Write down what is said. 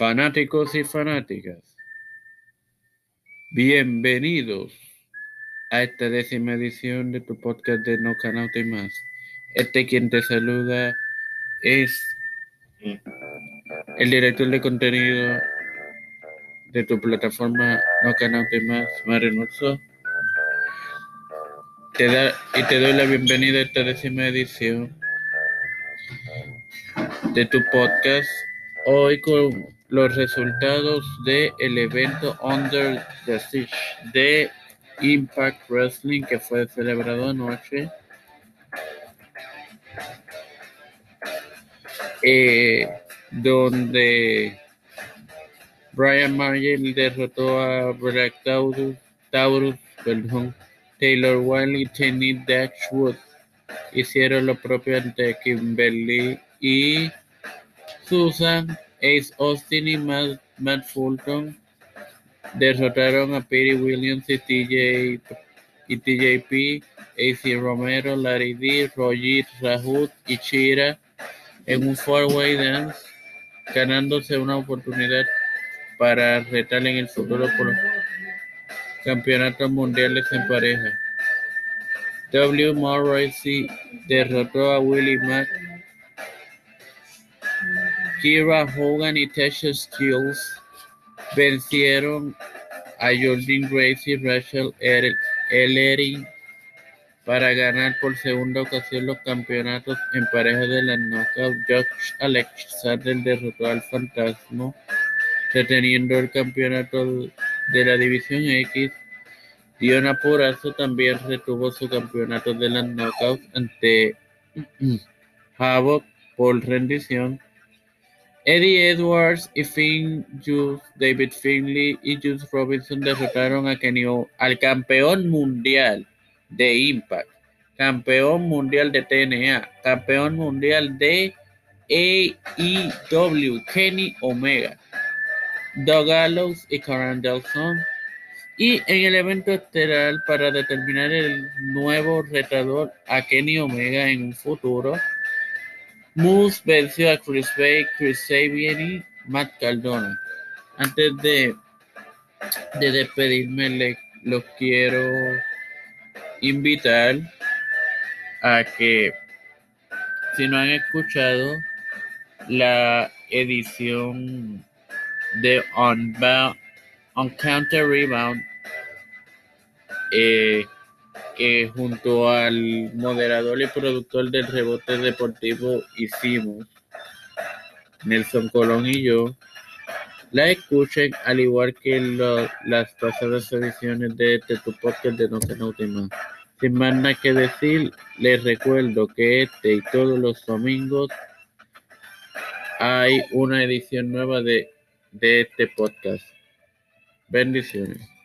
Fanáticos y fanáticas, bienvenidos a esta décima edición de tu podcast de No Canal y Más. Este quien te saluda es el director de contenido de tu plataforma No Canal y Más, Mario Nurso. Te da, y te doy la bienvenida a esta décima edición de tu podcast. Hoy con los resultados del evento Under the Siege de Impact Wrestling que fue celebrado anoche. Eh, donde Brian Margel derrotó a Black Taurus, Taurus Taylor Wiley y Tenny Dashwood hicieron lo propio ante Kimberly y Susan Ace Austin y Matt, Fulton derrotaron a Perry Williams y, TJ, y TJP, AC Romero, Larry D, Roger Rahut y Chira en un four-way dance, ganándose una oportunidad para retar en el futuro por campeonatos mundiales en pareja. W. Morrissey derrotó a Willie Mack Kira Hogan y Tasha Steele vencieron a Jordan Grace y Rachel Ellery para ganar por segunda ocasión los campeonatos en pareja de la knockout. Josh Alexander derrotó al Fantasma, reteniendo el campeonato de la División X. Diona Purazo también retuvo su campeonato de la knockout ante Havoc por rendición. Eddie Edwards y Finn David Finley y Juice Robinson derrotaron a Kenny al campeón mundial de Impact, campeón mundial de TNA, campeón mundial de AEW, Kenny Omega, Doug Gallows y Karen Delson. Y en el evento estelar para determinar el nuevo retador a Kenny Omega en un futuro, Moose venció a Chris Bay, Chris Sabian y Matt Cardona. Antes de, de despedirme, los quiero invitar a que, si no han escuchado la edición de On, On Counter Rebound, eh, junto al moderador y productor del rebote deportivo hicimos, Nelson Colón y yo, la escuchen al igual que las pasadas ediciones de este podcast de No Se Más. Sin más nada que decir, les recuerdo que este y todos los domingos hay una edición nueva de, de este podcast. Bendiciones.